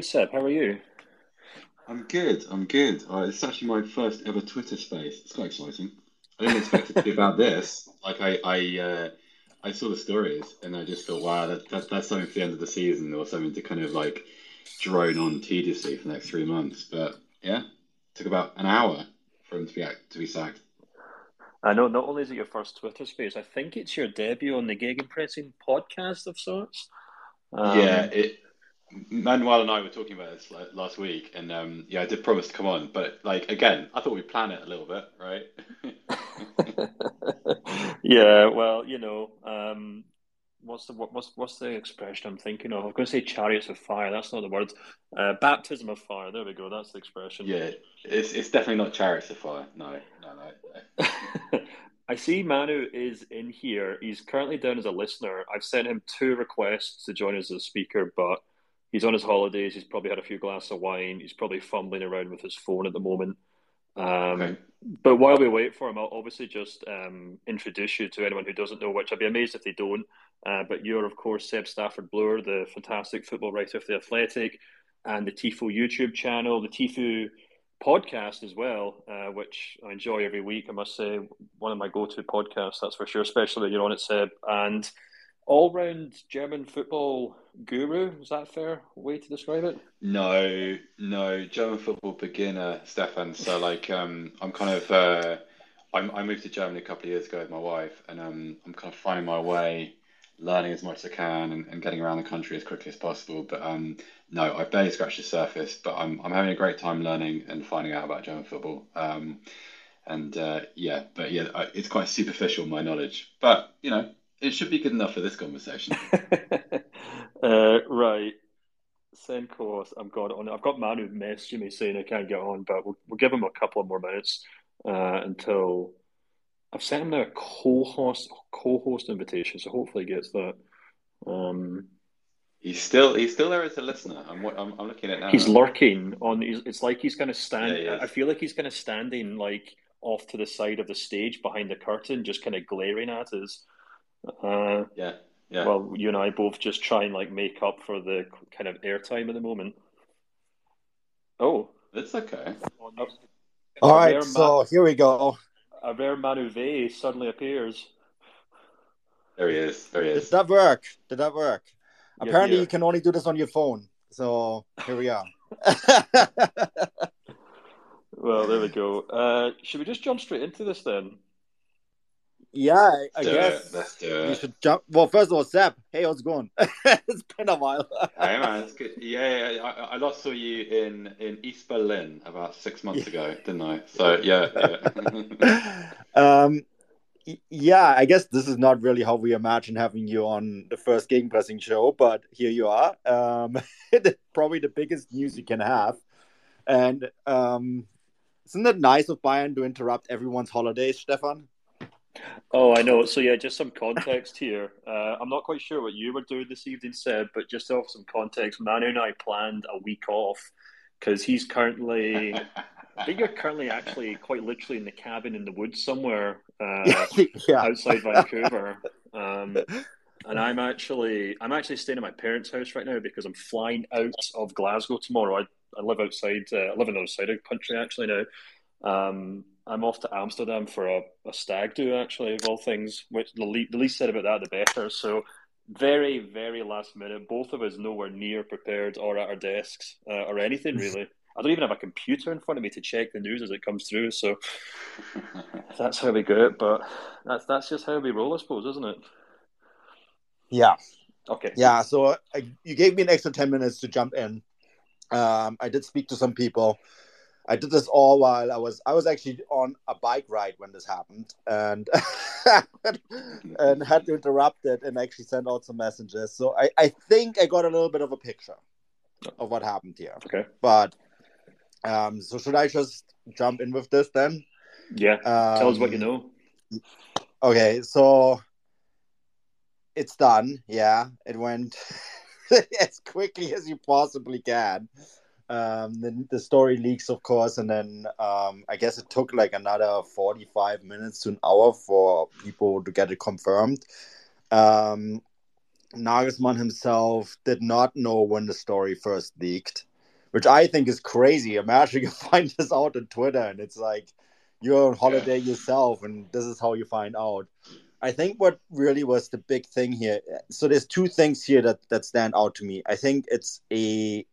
Good, Seb. How are you? I'm good. I'm good. Uh, it's actually my first ever Twitter space. It's quite exciting. I didn't expect it to be about this. Like I, I, uh, I saw the stories and I just thought, wow, that, that that's something for the end of the season or something to kind of like drone on tediously for the next three months. But yeah, took about an hour for him to be to be sacked. I know not only is it your first Twitter space, I think it's your debut on the Gegenpressing podcast of sorts. Um, yeah, it, Manuel and I were talking about this last week, and um, yeah, I did promise to come on, but like again, I thought we'd plan it a little bit, right? yeah, well, you know, um, what's the what's what's the expression I'm thinking of? I'm going to say chariots of fire. That's not the word. Uh, baptism of fire. There we go. That's the expression. Yeah, it's it's definitely not chariots of fire. No, no, no. no. I see Manu is in here. He's currently down as a listener. I've sent him two requests to join us as a speaker, but he's on his holidays. He's probably had a few glasses of wine. He's probably fumbling around with his phone at the moment. Um, okay. But while we wait for him, I'll obviously just um, introduce you to anyone who doesn't know, which I'd be amazed if they don't. Uh, but you're, of course, Seb Stafford Bloor, the fantastic football writer for The Athletic and the TIFO YouTube channel, the TIFO podcast as well, uh, which I enjoy every week. I must say, one of my go to podcasts, that's for sure, especially when you're on it, Seb. And all round German football guru. Is that a fair way to describe it? No, no, German football beginner, Stefan. So, like, um, I'm kind of. Uh, I'm, I moved to Germany a couple of years ago with my wife, and um, I'm kind of finding my way learning as much as I can and, and getting around the country as quickly as possible. But um, no, I've barely scratched the surface. But I'm I'm having a great time learning and finding out about German football. Um, and uh, yeah, but yeah, it's quite superficial my knowledge. But you know, it should be good enough for this conversation. uh, right. Same course. I'm going on. I've got Manu messaging me saying I can't get on, but we'll, we'll give him a couple of more minutes uh, until I've sent him now a co-host co-host invitation, so hopefully he gets that. Um, he's still he's still there as a listener. I'm I'm, I'm looking at now. He's lurking on. He's, it's like he's kind of standing. Yeah, I feel like he's kind of standing like off to the side of the stage behind the curtain, just kind of glaring at us. Uh, yeah, yeah. Well, you and I both just try and like make up for the kind of airtime at the moment. Oh, it's okay. All right, so here we go a rare Manuve suddenly appears. There he is. There he is. Did that work? Did that work? Yeah, Apparently, yeah. you can only do this on your phone. So here we are. well, there we go. Uh, should we just jump straight into this then? Yeah, I, guess Let's do it. should jump. Well, first of all, Seb, hey, how's it going? it's been a while. hey man, it's good. Yeah, yeah I, I, last saw you in in East Berlin about six months ago, didn't I? So yeah. yeah. um, yeah, I guess this is not really how we imagine having you on the first Gegenpressing show, but here you are. Um, probably the biggest news you can have, and um, isn't it nice of Bayern to interrupt everyone's holidays, Stefan? Oh, I know. So yeah, just some context here. Uh, I'm not quite sure what you were doing this evening, Seb, but just off some context, Manu and I planned a week off because he's currently. I think you're currently actually quite literally in the cabin in the woods somewhere uh, yeah. outside Vancouver. Um, and I'm actually I'm actually staying at my parents' house right now because I'm flying out of Glasgow tomorrow. I, I live outside. Uh, I live in the other side of the country actually now. Um, I'm off to Amsterdam for a, a stag do actually of all things. Which the, le- the least said about that, the better. So very very last minute. Both of us nowhere near prepared or at our desks uh, or anything really. I don't even have a computer in front of me to check the news as it comes through. So that's how we go it. But that's that's just how we roll, I suppose, isn't it? Yeah. Okay. Yeah. So I, you gave me an extra ten minutes to jump in. Um, I did speak to some people. I did this all while I was I was actually on a bike ride when this happened, and and had to interrupt it and actually send out some messages. So I I think I got a little bit of a picture of what happened here. Okay. But um, so should I just jump in with this then? Yeah. Um, Tell us what you know. Okay, so it's done. Yeah, it went as quickly as you possibly can. Um, then the story leaks, of course, and then um, I guess it took like another forty-five minutes to an hour for people to get it confirmed. Um, Nagelsmann himself did not know when the story first leaked, which I think is crazy. Imagine you find this out on Twitter, and it's like you're on holiday yourself, and this is how you find out. I think what really was the big thing here. So there's two things here that that stand out to me. I think it's a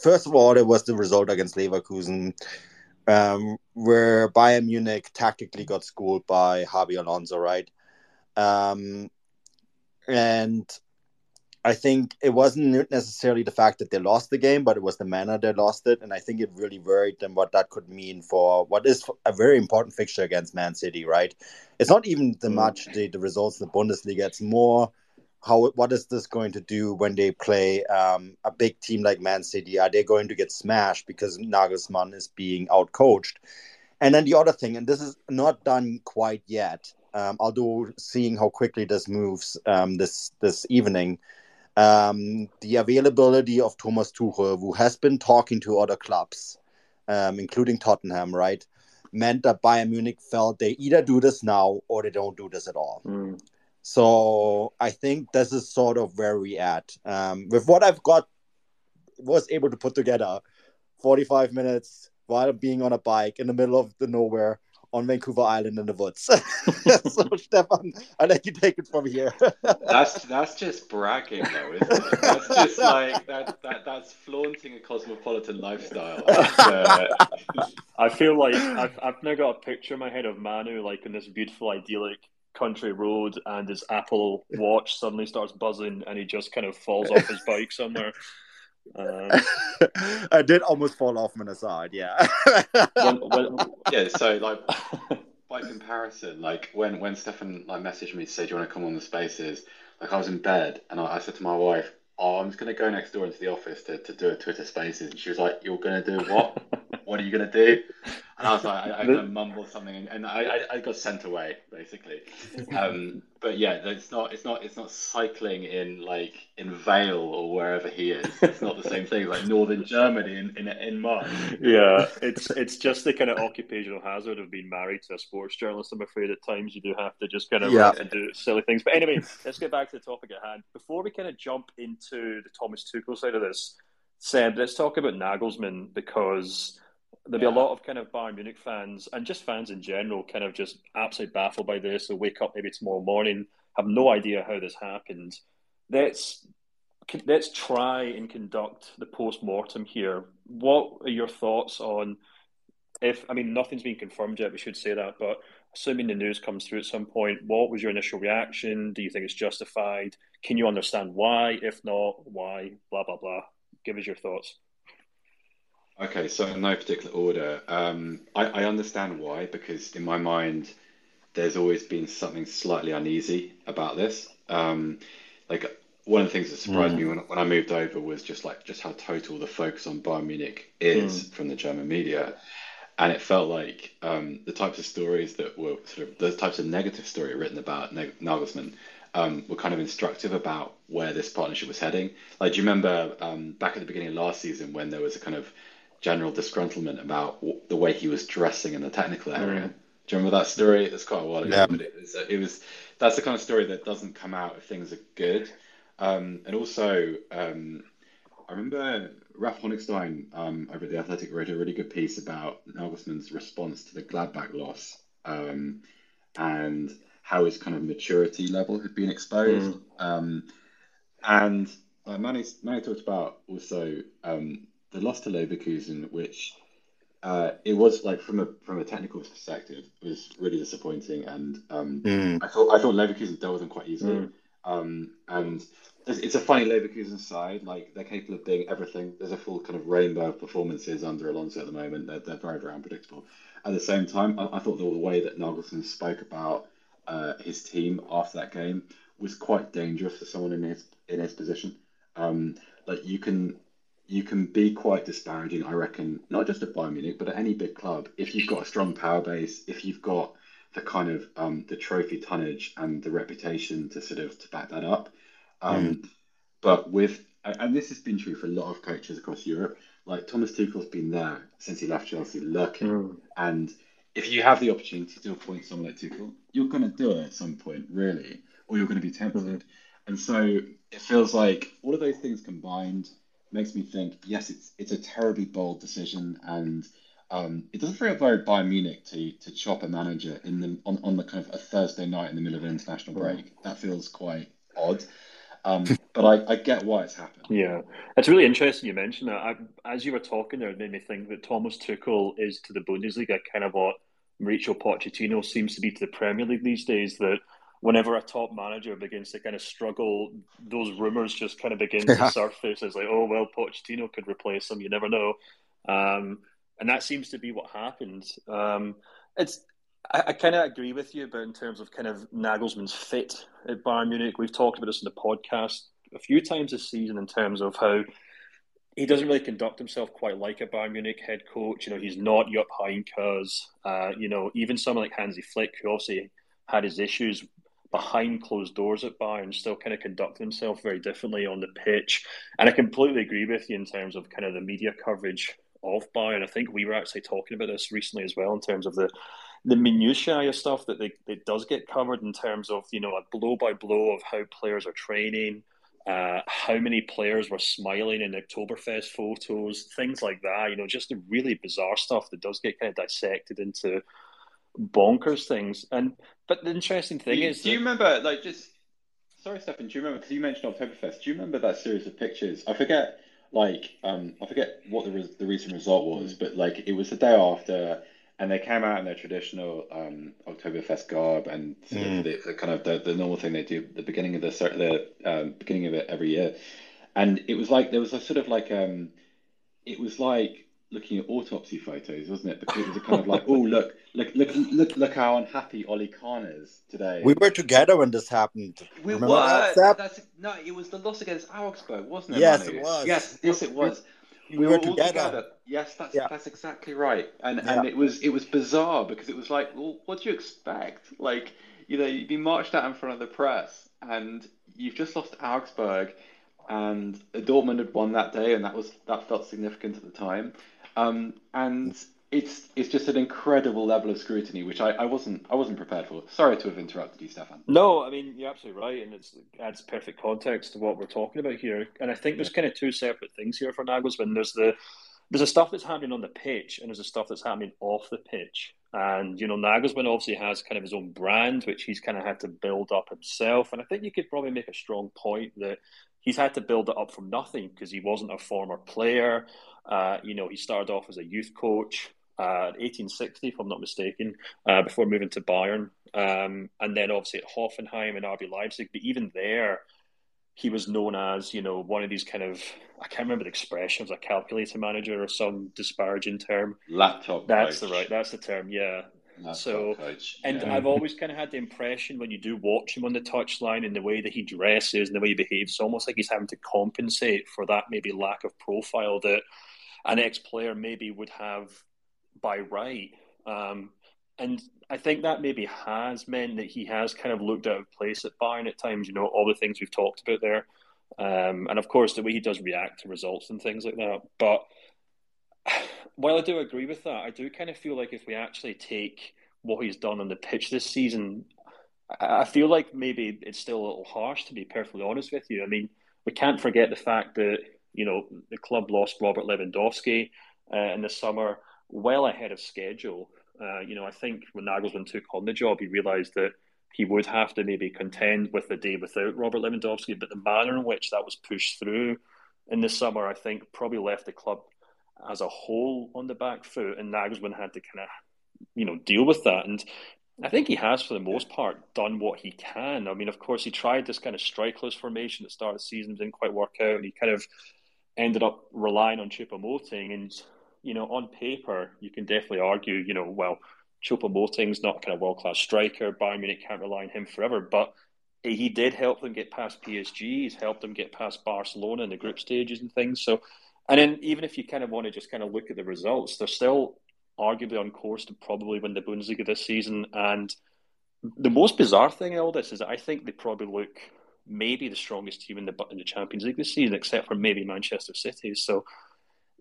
first of all, it was the result against Leverkusen, um, where Bayern Munich tactically got schooled by Xabi Alonso, right? Um, and I think it wasn't necessarily the fact that they lost the game, but it was the manner they lost it. And I think it really worried them what that could mean for what is a very important fixture against Man City, right? It's not even the match, the, the results in the Bundesliga, it's more how what is this going to do when they play um, a big team like Man City? Are they going to get smashed because Nagelsmann is being outcoached? And then the other thing, and this is not done quite yet, um, although seeing how quickly this moves um, this this evening, um, the availability of Thomas Tuchel, who has been talking to other clubs, um, including Tottenham, right, meant that Bayern Munich felt they either do this now or they don't do this at all. Mm. So I think this is sort of where we at. Um, with what I've got, was able to put together, forty-five minutes while being on a bike in the middle of the nowhere on Vancouver Island in the woods. so Stefan, I let you take it from here. that's that's just bragging, though, isn't it? That's just like that, that that's flaunting a cosmopolitan lifestyle. Uh, I feel like I've, I've now got a picture in my head of Manu like in this beautiful idyllic country road and his Apple Watch suddenly starts buzzing and he just kind of falls off his bike somewhere. Um, I did almost fall off on the side, yeah. when, when, yeah, so like by comparison, like when when Stefan like messaged me to say, "Do you want to come on the spaces?" Like I was in bed and I, I said to my wife, "Oh, I'm just gonna go next door into the office to, to do a Twitter Spaces," and she was like, "You're gonna do what? what are you gonna do?" And I was like, I, I gonna mumble something, and, and I, I, I got sent away basically. Um, but yeah, it's not it's not it's not cycling in like in Vale or wherever he is. It's not the same thing like Northern Germany in in, in March. yeah, it's it's just the kind of occupational hazard of being married to a sports journalist. I'm afraid at times you do have to just kind of Yeah. and do silly things. But anyway, let's get back to the topic at hand. Before we kind of jump into the Thomas Tuchel side of this, Seb, let's talk about Nagelsmann because there'll be a lot of kind of Bayern Munich fans and just fans in general kind of just absolutely baffled by this. They'll wake up maybe tomorrow morning, have no idea how this happened. Let's let's try and conduct the post mortem here. What are your thoughts on if I mean nothing's been confirmed yet, we should say that, but assuming the news comes through at some point, what was your initial reaction? Do you think it's justified? Can you understand why? If not, why? Blah blah blah. Give us your thoughts. Okay, so in no particular order. Um, I, I understand why, because in my mind, there's always been something slightly uneasy about this. Um, like one of the things that surprised me when, when I moved over was just like just how total the focus on Bayern Munich is from the German media, and it felt like um, the types of stories that were sort of the types of negative story written about Nag- Nagelsmann um, were kind of instructive about where this partnership was heading. Like, do you remember um, back at the beginning of last season when there was a kind of general disgruntlement about w- the way he was dressing in the technical area? Do you remember that story? It's quite a while ago, Yeah. but it was, it was that's the kind of story that doesn't come out if things are good. Um, and also, um, I remember Ralph Honigstein um, over at The Athletic wrote a really good piece about Nagelsmann's response to the Gladbach loss um, and how his kind of maturity level had been exposed. Um, and uh, Manny, Manny talked about also um, the loss to Leverkusen, which uh, it was like from a from a technical perspective was really disappointing, and um, Mm. I thought I thought Leverkusen dealt with them quite easily. Mm. Um, and it's, it's a funny Leverkusen side. Like they're capable of being everything. There's a full kind of rainbow of performances under Alonso at the moment. They're, they're very very unpredictable. At the same time, I, I thought the way that Nagelsmann spoke about uh, his team after that game was quite dangerous for someone in his in his position. Um, like you can you can be quite disparaging, I reckon, not just at Bayern Munich, but at any big club. If you've got a strong power base, if you've got the kind of um, the trophy tonnage and the reputation to sort of to back that up. Um, But with and this has been true for a lot of coaches across Europe. Like Thomas Tuchel's been there since he left Chelsea, lurking. Mm. And if you have the opportunity to appoint someone like Tuchel, you're going to do it at some point, really, or you're going to be tempted. Mhm. And so it feels like all of those things combined makes me think, yes, it's it's a terribly bold decision, and um, it doesn't feel very Bayern Munich to to chop a manager in the on, on the kind of a Thursday night in the middle of an international break. That feels quite odd. Um, but I, I get why it's happened. Yeah, it's really interesting you mentioned that. I, as you were talking there, it made me think that Thomas Tuchel is to the Bundesliga kind of what Mauricio Pochettino seems to be to the Premier League these days. That whenever a top manager begins to kind of struggle, those rumours just kind of begin Yeah. to surface. It's like, oh well, Pochettino could replace him. You never know. Um, and that seems to be what happened. Um, it's I, I kind of agree with you but in terms of kind of Nagelsmann's fit at Bayern Munich. We've talked about this in the podcast a few times this season in terms of how he doesn't really conduct himself quite like a Bayern Munich head coach. You know, he's not Jupp Heynckes. Uh, you know, even someone like Hansi Flick, who obviously had his issues behind closed doors at Bayern, still kind of conduct himself very differently on the pitch. And I completely agree with you in terms of kind of the media coverage of Bayern. I think we were actually talking about this recently as well in terms of the the minutiae of stuff that they, it does get covered in terms of you know a blow by blow of how players are training, uh, how many players were smiling in Oktoberfest photos, things like that. You know, just the really bizarre stuff that does get kind of dissected into bonkers things. And but the interesting thing do is, do you remember, like, just sorry, Stefan, do you remember? Because you mentioned Oktoberfest. Do you remember that series of pictures? I forget, like, um, I forget what the res- the recent result was, but like, it was the day after, and they came out in their traditional um, Oktoberfest garb and Mm. the, the kind of the, the normal thing they do at the beginning of the cer- the um, beginning of it every year, and it was like there was a sort of like um, it was like looking at autopsy photos, wasn't it? Because it was a kind of like, oh look, look, look, look, look how unhappy Ollie Kahn is today. We were together when this happened. We Remember were. that, That's no. It was the loss against Augsburg, wasn't it? Yes, Manu? it was. Yes, yes, it was. We were all together. Yes, that's Yeah. that's exactly right. And Yeah. and it was it was bizarre because it was like, well, what do you expect? Like, you know, you'd be marched out in front of the press, and you've just lost to Augsburg, and Dortmund had won that day, and that was that felt significant at the time. Um, and it's it's just an incredible level of scrutiny, which I, I wasn't I wasn't prepared for. Sorry to have interrupted you, Stefan. No, I mean you're absolutely right, and it's, it adds perfect context to what we're talking about here. And I think there's kind of two separate things here for Nagelsmann. There's the there's the stuff that's happening on the pitch, and there's the stuff that's happening off the pitch. And you know, Nagelsmann obviously has kind of his own brand, which he's kind of had to build up himself. And I think you could probably make a strong point that he's had to build it up from nothing because he wasn't a former player. Uh, you know, he started off as a youth coach uh, 1860, if I'm not mistaken, uh, before moving to Bayern. Um, and then obviously at Hoffenheim and RB Leipzig. But even there, he was known as, you know, one of these kind of, I can't remember the expression, it was a calculator manager or some disparaging term. Laptop. That's coach. the right, that's the term, yeah. So- And Yeah. I've always kind of had the impression when you do watch him on the touchline and the way that he dresses and the way he behaves, it's almost like he's having to compensate for that maybe lack of profile that an ex player maybe would have by right. Um, and I think that maybe has meant that he has kind of looked out of place at Bayern at times, you know, all the things we've talked about there. Um, and of course, the way he does react to results and things like that. But while I do agree with that, I do kind of feel like if we actually take what he's done on the pitch this season, I feel like maybe it's still a little harsh to be perfectly honest with you. I mean, we can't forget the fact that you know the club lost Robert Lewandowski uh, in the summer, well ahead of schedule. Uh, you know, I think when Nagelsmann took on the job, he realised that he would have to maybe contend with the day without Robert Lewandowski, but the manner in which that was pushed through in the summer, I think, probably left the club as a whole on the back foot, and Nagelsmann had to kind of, you know, deal with that. And I think he has, for the most part, done what he can. I mean, of course, he tried this kind of strikeless formation at the start of the season, didn't quite work out, and he kind of ended up relying on Choupo-Moting. And, you know, on paper, you can definitely argue, you know, well, Choupo-Moting's not kind of world-class striker. Bayern Munich can't rely on him forever, but he did help them get past PSG. He's helped them get past Barcelona in the group stages and things. So, and then even if you kind of want to just kind of look at the results, they're still arguably on course to probably win the Bundesliga this season. And the most bizarre thing in all this is that I think they probably look maybe the strongest team in the in the Champions League this season, except for maybe Manchester City. So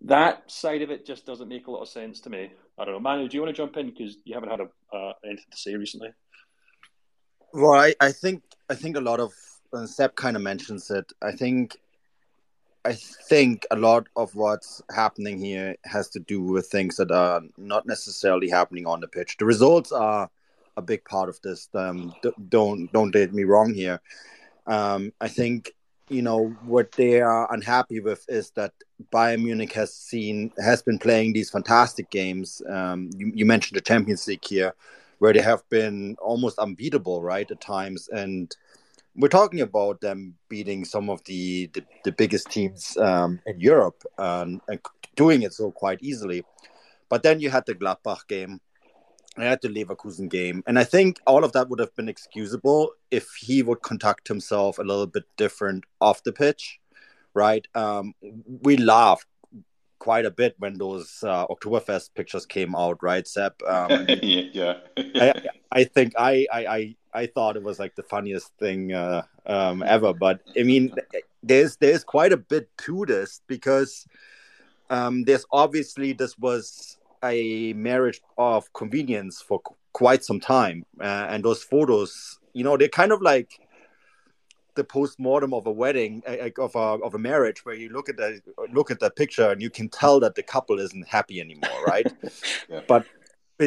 that side of it just doesn't make a lot of sense to me. I don't know, Manu. Do you want to jump in because you haven't had a, uh, anything to say recently? Well, I, I think I think a lot of Seb kind of mentions it. I think I think a lot of what's happening here has to do with things that are not necessarily happening on the pitch. The results are a big part of this. Um, don't don't get me wrong here. Um, I think you know what they are unhappy with is that Bayern Munich has seen has been playing these fantastic games. Um, you, you mentioned the Champions League here, where they have been almost unbeatable, right, at times, and we're talking about them beating some of the the, the biggest teams um, in Europe and, and, doing it so quite easily. But then you had the Gladbach game, I had the Leverkusen game, and I think all of that would have been excusable if he would conduct himself a little bit different off the pitch, right? Um, we laughed quite a bit when those uh, Oktoberfest pictures came out, right, Seb? Um, yeah. I, I think I, I, I I thought it was like the funniest thing uh, um, ever. But I mean, there's there's quite a bit to this because um, there's obviously this was a marriage of convenience for qu- quite some time, uh, and those photos, you know, they're kind of like the post-mortem of a wedding of a of a marriage where you look at the look at that picture and you can tell that the couple isn't happy anymore right yeah. but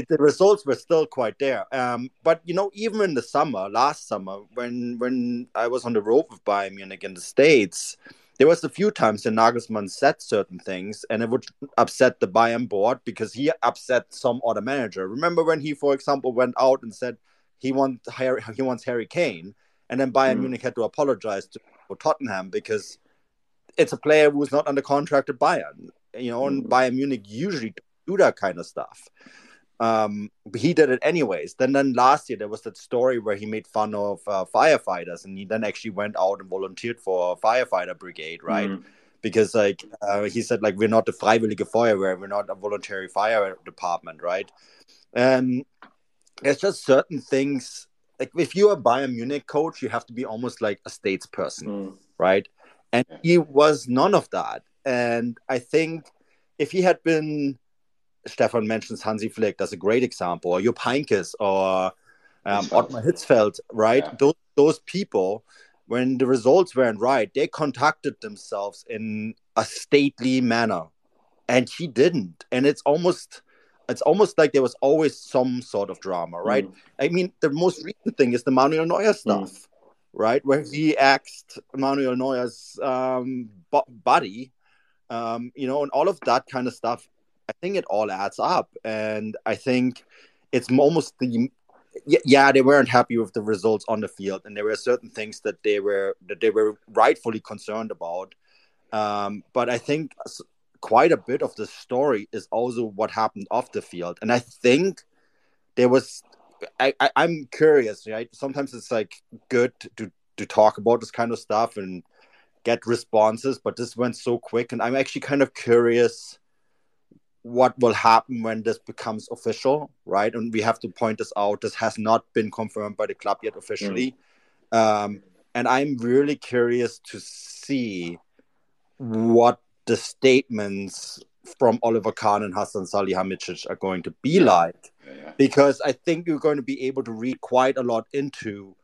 the results were still quite there. Um, but you know, even in the summer, last summer, when when I was on the road with Bayern Munich in the States, there was a few times that Nagelsmann said certain things, and it would upset the Bayern board because he upset some other manager. Remember when he, for example, went out and said he wants Harry, he wants Harry Kane, and then Bayern mm. Munich had to apologize to Tottenham because it's a player who's not under contract at Bayern. You know, and mm. Bayern Munich usually do that kind of stuff um, but he did it anyways. Then, then last year there was that story where he made fun of uh, firefighters, and he then actually went out and volunteered for a firefighter brigade, right? Mm. Because like uh, he said, like we're not the Freiwillige Feuerwehr, we're not a voluntary fire department, right? And there's just certain things. Like if you're a Bayern Munich coach, you have to be almost like a statesperson, mm. right? And he was none of that. And I think if he had been Stefan mentions Hansi Flick. That's a great example. Or Jupp Heynckes or um, Ottmar Hitzfeld, right? Yeah. Those, those people, when the results weren't right, they conducted themselves in a stately manner. And he didn't. And it's almost it's almost like there was always some sort of drama, right? Mm. I mean, the most recent thing is the Manuel Neuer mm. stuff, mm. right? Where he asked Manuel Neuer's um, buddy, um, you know, and all of that kind of stuff I think it all adds up, and I think it's almost the yeah they weren't happy with the results on the field, and there were certain things that they were that they were rightfully concerned about. Um, but I think quite a bit of the story is also what happened off the field, and I think there was. I, I I'm curious, right? Sometimes it's like good to to talk about this kind of stuff and get responses, but this went so quick, and I'm actually kind of curious what will happen when this becomes official, right? And we have to point this out. This has not been confirmed by the club yet officially. Mm. Um, and I'm really curious to see what the statements from Oliver Kahn and Hassan Salihamidzic are going to be like. Yeah, yeah. because I think you're going to be able to read quite a lot into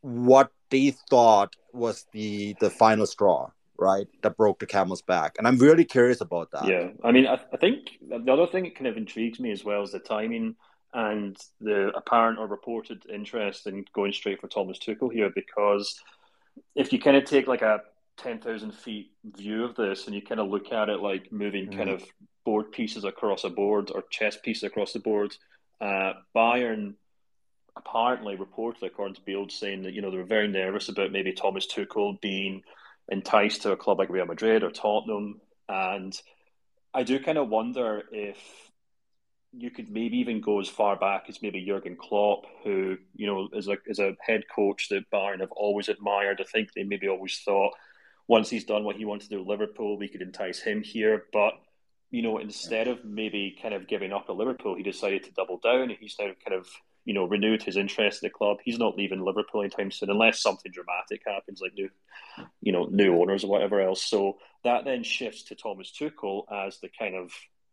what they thought was the the final straw, right? That broke the camel's back, and I'm really curious about that. Yeah, I mean, I, I think the other thing that kind of intrigues me as well is the timing and the apparent or reported interest in going straight for Thomas Tuchel here, because if you kind of take like a 10,000 feet view of this and you kind of look at it like moving Mhm. kind of board pieces across a board or chess pieces across the board, uh, Bayern apparently reported, according to Bild, saying that, you know, they were very nervous about maybe Thomas Tuchel being enticed to a club like Real Madrid or Tottenham. And I do kind of wonder if you could maybe even go as far back as maybe Jurgen Klopp, who you know is a is a head coach that Bayern have always admired. I think they maybe always thought once he's done what he wants to do Liverpool, we could entice him here. But you know, instead of maybe kind of giving up at Liverpool, he decided to double down. He's now kind of you know renewed his interest in the club. He's not leaving Liverpool anytime soon, unless something dramatic happens, like new you know new owners or whatever else. So that then shifts to Thomas Tuchel as the kind of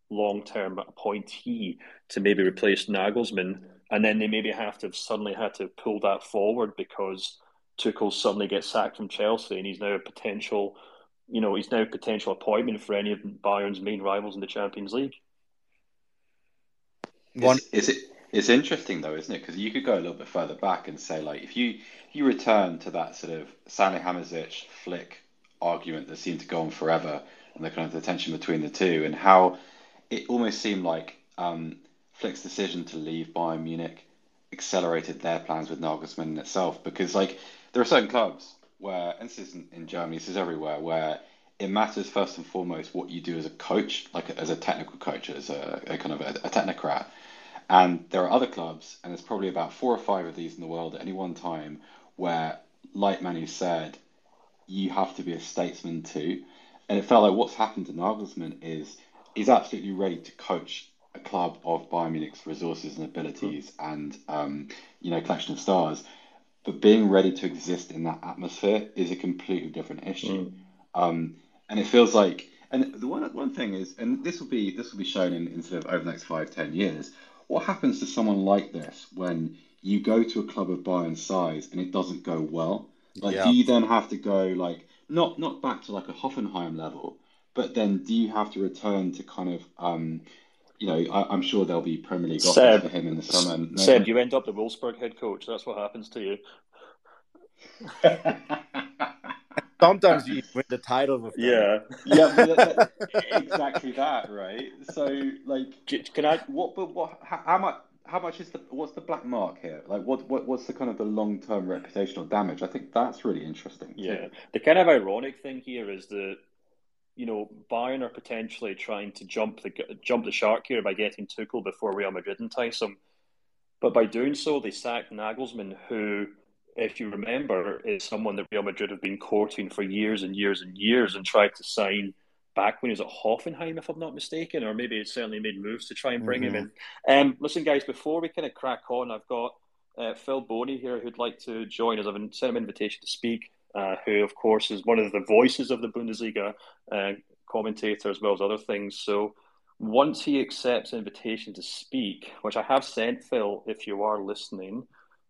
long term appointee to maybe replace Nagelsmann, and then they maybe have to have suddenly had to pull that forward because Tuchel suddenly gets sacked from Chelsea, and he's now a potential, you know, he's now a potential appointment for any of Bayern's main rivals in the Champions League. One, Is, is it? It's interesting though, isn't it? Because you could go a little bit further back and say, like, if you if you return to that sort of Salihamidzic flick argument that seemed to go on forever, and the kind of the tension between the two, and how it almost seemed like um, Flick's decision to leave Bayern Munich accelerated their plans with Nagelsmann in itself. Because like there are certain clubs where, and this isn't in Germany, this is everywhere, where it matters first and foremost what you do as a coach, like as a technical coach, as a, a kind of a, a technocrat. And there are other clubs, and there's probably about four or five of these in the world at any one time, where, like Manu said, you have to be a statesman too. And it felt like what's happened to Nagelsmann is he's absolutely ready to coach a club of Bayern Munich's resources and abilities and um, you know collection of stars. But being ready to exist in that atmosphere is a completely different issue. Um, and it feels like, and the one one thing is, and this will be this will be shown in, in sort of over the next five ten years. What happens to someone like this when you go to a club of Bayern's size and it doesn't go well? Like, Yeah. do you then have to go like not not back to like a Hoffenheim level, but then do you have to return to kind of um, you know, I, I'm sure there'll be Premier League offers Seb, for him in the summer. Seb, you end up the Wolfsburg head coach. That's what happens to you. sometimes you win the title with them. Yeah. yeah, that- that- exactly that, right? So, like, Can I? what? But what? How, how much? How much is the? What's the black mark here? Like, what? what what's the kind of the long term reputational damage? I think that's really interesting. too. Yeah. The kind of ironic thing here is that you know Bayern are potentially trying to jump the jump the shark here by getting Tuchel before Real Madrid entice him, but by doing so they sacked Nagelsmann, who, if you remember, is someone that Real Madrid have been courting for years and years and years and tried to sign back when he was at Hoffenheim, if I'm not mistaken, or maybe it certainly made moves to try and bring him in. Um, listen, guys, before we kind of crack on, I've got uh, Phil Bonney here who'd like to join us. I've sent him an invitation to speak, uh, who, of course, is one of the voices of the Bundesliga uh, commentator as well as other things. So once he accepts an invitation to speak, which I have sent Phil, if you are listening,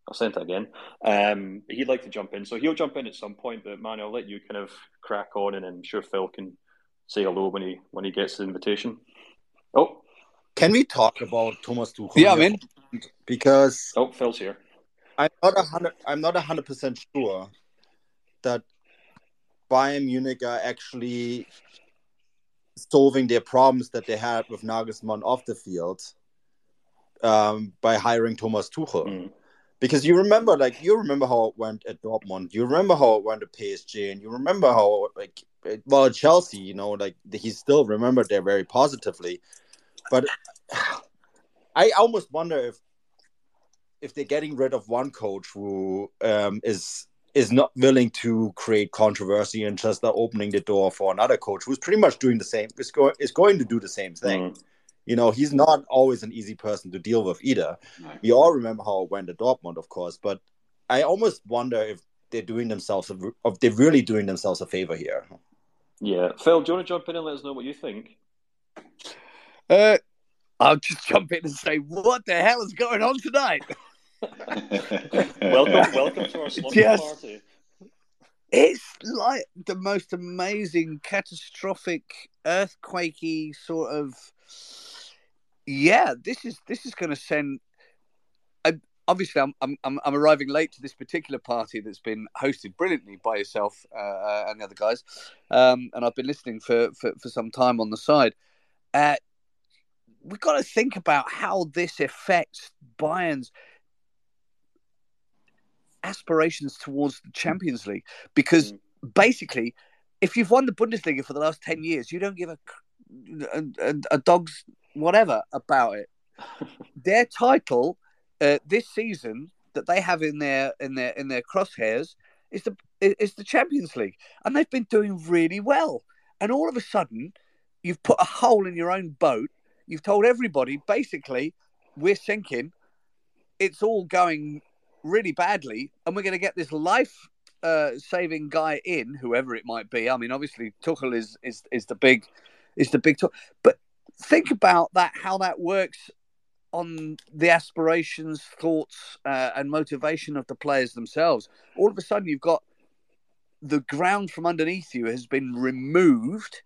I'll send it again. Um, he'd like to jump in, so he'll jump in at some point. But man, I'll let you kind of crack on, and I'm sure Phil can say hello when he when he gets the invitation. Oh, Can we talk about Thomas Tuchel? Yeah, here? man. Because oh, Phil's here. I'm not a hundred. I'm not a hundred percent sure that Bayern Munich are actually solving their problems that they had with Nagelsmann off the field um, by hiring Thomas Tuchel. Mm. Because you remember, like you remember how it went at Dortmund. You remember how it went at PSG, and you remember how, like, well, Chelsea. You know, like he still remembered there very positively. But I almost wonder if if they're getting rid of one coach who um, is is not willing to create controversy and just opening the door for another coach who's pretty much doing the same is, go- is going to do the same thing. Mm. You know, he's not always an easy person to deal with either. No. We all remember how it went at Dortmund, of course, but I almost wonder if they're doing themselves, a, if they're really doing themselves a favor here. Yeah, Phil, do you want to jump in and let us know what you think? Uh, I'll just jump in and say, what the hell is going on tonight? welcome, welcome to our slumber yes. party. It's like the most amazing, catastrophic, earthquakey sort of. Yeah, this is this is going to send. I, obviously, I'm, I'm I'm arriving late to this particular party that's been hosted brilliantly by yourself uh, uh, and the other guys, um, and I've been listening for, for, for some time on the side. Uh, we've got to think about how this affects Bayern's aspirations towards the Champions League because mm. basically, if you've won the Bundesliga for the last ten years, you don't give a a, a, a dog's whatever about it. their title uh, this season that they have in their in their in their crosshairs is the is the Champions League, and they've been doing really well. And all of a sudden, you've put a hole in your own boat. You've told everybody basically we're sinking. It's all going really badly, and we're going to get this life uh, saving guy in, whoever it might be. I mean, obviously Tuchel is is is the big is the big talk, but think about that how that works on the aspirations, thoughts, uh, and motivation of the players themselves. All of a sudden, you've got the ground from underneath you has been removed.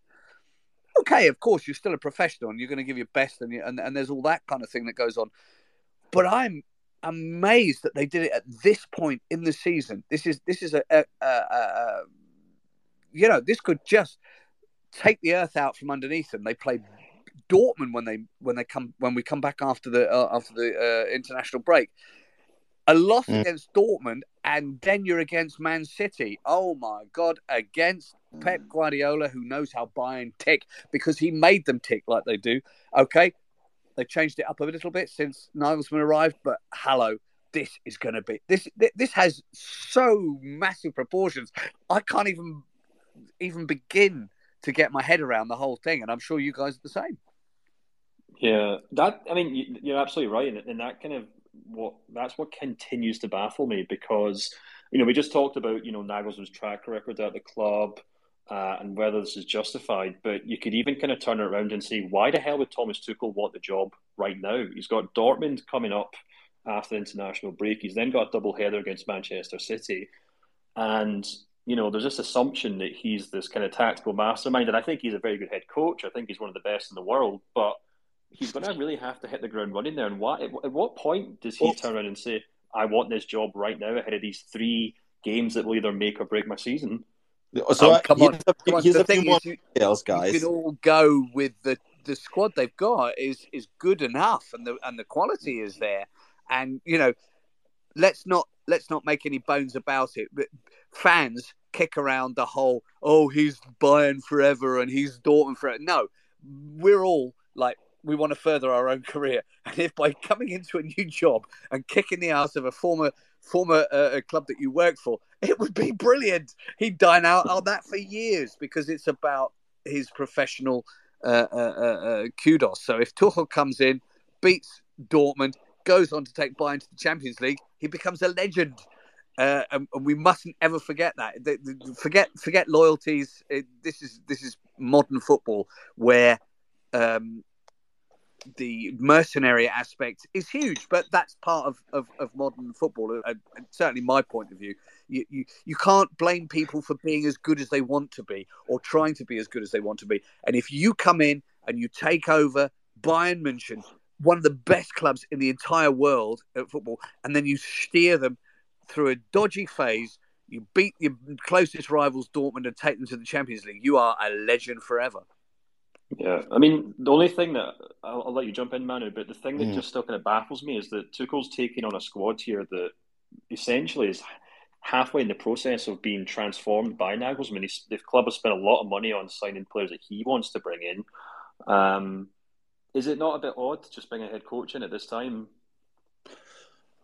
Okay, of course, you're still a professional and you're going to give your best, and, and and there's all that kind of thing that goes on. But I'm amazed that they did it at this point in the season. This is this is a, a, a, a you know this could just take the earth out from underneath them. They play Dortmund when they when they come when we come back after the uh, after the uh, international break. A loss mm. against Dortmund, and then you're against Man City. Oh my God! Against Pep Guardiola, who knows how Bayern tick because he made them tick like they do. Okay, they changed it up a little bit since Nagelsmann arrived, but hello, this is going to be this. This has so massive proportions. I can't even even begin to get my head around the whole thing, and I'm sure you guys are the same. Yeah, that I mean, you're absolutely right, and that kind of what that's what continues to baffle me because you know we just talked about you know Nagelsmann's track record at the club uh, and whether this is justified. But you could even kind of turn it around and say, why the hell would Thomas Tuchel want the job right now? He's got Dortmund coming up after the international break. He's then got a double header against Manchester City, and you know, there's this assumption that he's this kind of tactical mastermind, and I think he's a very good head coach. I think he's one of the best in the world, but he's going to really have to hit the ground running there. And what, at what point does he turn around and say, "I want this job right now ahead of these three games that will either make or break my season"? So um, come on, a, come on. the thing is, you, else, guys. You can all go with the the squad they've got is is good enough, and the and the quality is there. And you know, let's not let's not make any bones about it. But fans kick around the whole, oh, he's Bayern forever and he's Dortmund forever. No, we're all like we want to further our own career, and if by coming into a new job and kicking the ass of a former former uh, club that you work for, it would be brilliant. He'd dine out on that for years because it's about his professional uh, uh, uh, uh kudos. So if Tuchel comes in, beats Dortmund, goes on to take Bayern to the Champions League, he becomes a legend. Uh, and, and, we mustn't ever forget that. The, the, forget forget loyalties. It, this is this is modern football where um, the mercenary aspect is huge, but that's part of, of, of modern football. Uh, certainly, my point of view, you, you you can't blame people for being as good as they want to be or trying to be as good as they want to be. And if you come in and you take over Bayern München, one of the best clubs in the entire world at football, and then you steer them through a dodgy phase. You beat your closest rivals, Dortmund, and take them to the Champions League. You are a legend forever. Yeah, I mean, the only thing that I'll, I'll let you jump in, Manu, but the thing that mm. just still kind of baffles me is that Tuchel's taking on a squad here that essentially is halfway in the process of being transformed by Nagelsmann. He's, the club has spent a lot of money on signing players that he wants to bring in. Um, is it not a bit odd to just bring a head coach in at this time?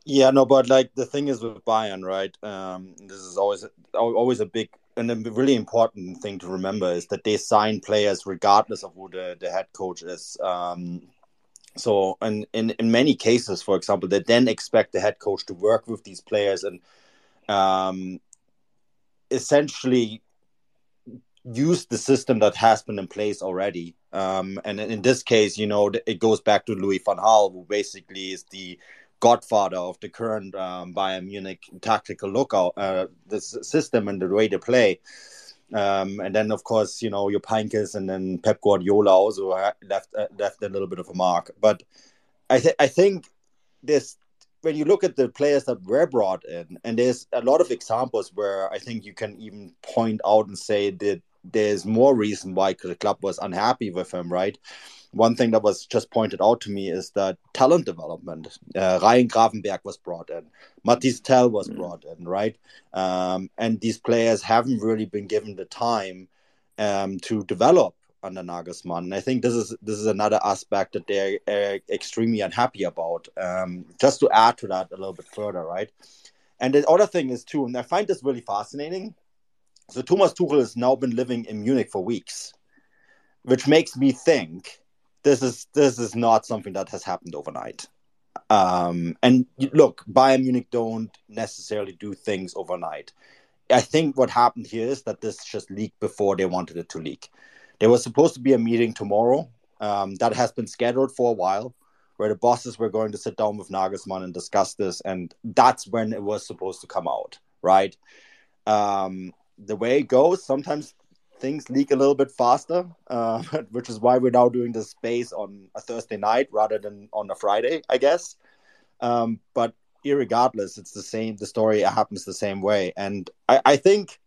Yeah, no, but like the thing is with Bayern, right? Um, this is always always a big and a really important thing to remember is that they sign players regardless of who the, the head coach is. Um, so, in, in, in many cases, for example, they then expect the head coach to work with these players and um, essentially use the system that has been in place already. Um, and in this case, you know, it goes back to Louis van Gaal, who basically is the godfather of the current um, Bayern Munich tactical lookout, uh, the system and the way they play. Um, and then, of course, you know, your Heynckes and then Pep Guardiola also left uh, left a little bit of a mark. But I, th- I think this when you look at the players that were brought in, and there's a lot of examples where I think you can even point out and say that there's more reason why the club was unhappy with him, right? One thing that was just pointed out to me is that talent development. Uh, Ryan Gravenberch was brought in, Mathys Tel was mm. brought in, right? Um, and these players haven't really been given the time um, to develop under Nagelsmann. And I think this is this is another aspect that they're uh, extremely unhappy about. Um, just to add to that a little bit further, right? And the other thing is too, and I find this really fascinating. So Thomas Tuchel has now been living in Munich for weeks, which makes me think this is this is not something that has happened overnight. Um, and look, Bayern Munich don't necessarily do things overnight. I think what happened here is that this just leaked before they wanted it to leak. There was supposed to be a meeting tomorrow um, that has been scheduled for a while, where the bosses were going to sit down with Nagelsmann and discuss this, and that's when it was supposed to come out, right? Um, the way it goes, sometimes things leak a little bit faster, uh, which is why we're now doing this space on a Thursday night rather than on a Friday, I guess. Um, but regardless, it's the same. The story happens the same way, and I, I think,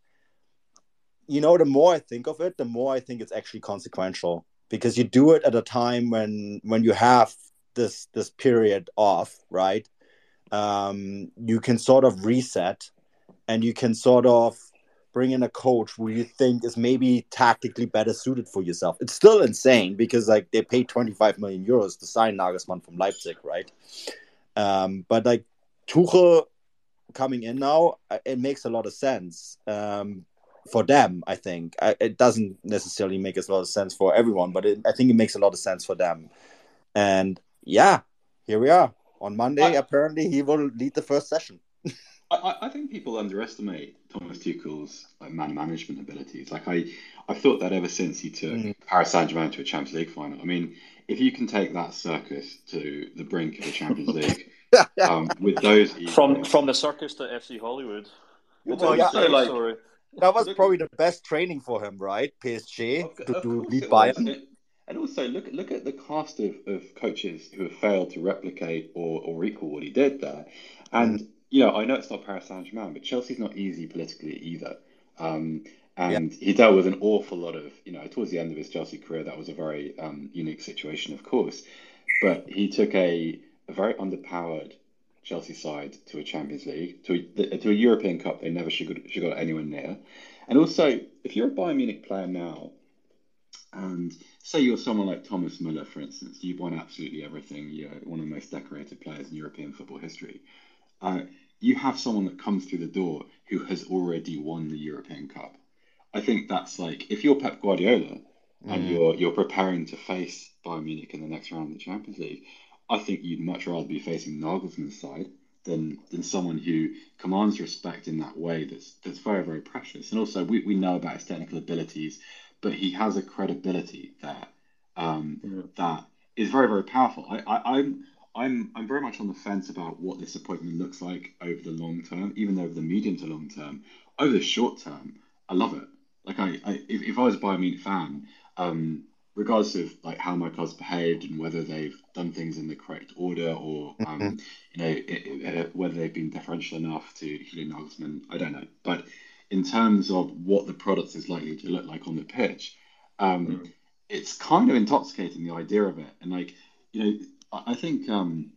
you know, the more I think of it, the more I think it's actually consequential because you do it at a time when when you have this this period off, right? Um, you can sort of reset, and you can sort of bring in a coach who you think is maybe tactically better suited for yourself. It's still insane because like they paid 25 million euros to sign Nagelsmann from Leipzig, right? Um, but like Tuchel coming in now, uh, it makes a lot of sense um, for them. I think it doesn't necessarily make a lot of sense for everyone, but it, I think it makes a lot of sense for them. And yeah, here we are on Monday. Apparently, he will lead the first session. I, I think people underestimate Thomas Tuchel's like man management abilities. Like I, I thought that ever since he took mm. Paris Saint Germain to a Champions League final. I mean, if you can take that circus to the brink of the Champions League um, with those from from the circus to FC Hollywood. Well, yeah, like, sorry. That was probably the best training for him, right? PSG of, to, to lead Bayern. And also look look at the cast of, of coaches who have failed to replicate or, or equal what he did there. And mm you know, I know it's not Paris Saint Germain, but Chelsea's not easy politically either. Um, and he dealt with an awful lot of, you know, towards the end of his Chelsea career, that was a very um, unique situation, of course. But he took a, a very underpowered Chelsea side to a Champions League, to a, to a European Cup they never should, should got anywhere near. And also, if you're a Bayern Munich player now, and say you're someone like Thomas Muller, for instance, you've won absolutely everything, you're one of the most decorated players in European football history. Uh, you have someone that comes through the door who has already won the European Cup. I think that's like if you're Pep Guardiola and mm. you're you're preparing to face Bayern Munich in the next round of the Champions League, I think you'd much rather be facing Nagelsmann's side than than someone who commands respect in that way that's that's very very precious. And also we, we know about his technical abilities, but he has a credibility that um, yeah. that is very very powerful. I, I I'm I'm I'm very much on the fence about what this appointment looks like over the long term, even over the medium to long term. Over the short term, I love it. Like I, I if, if I was a Bayern Munich fan, um, regardless of like how my club's behaved and whether they've done things in the correct order or um, mm-hmm. you know it, it, whether they've been deferential enough to Julian Nagelsmann, I don't know. But in terms of what the product is likely to look like on the pitch, um, mm-hmm. it's kind of intoxicating the idea of it, and like you know I think um,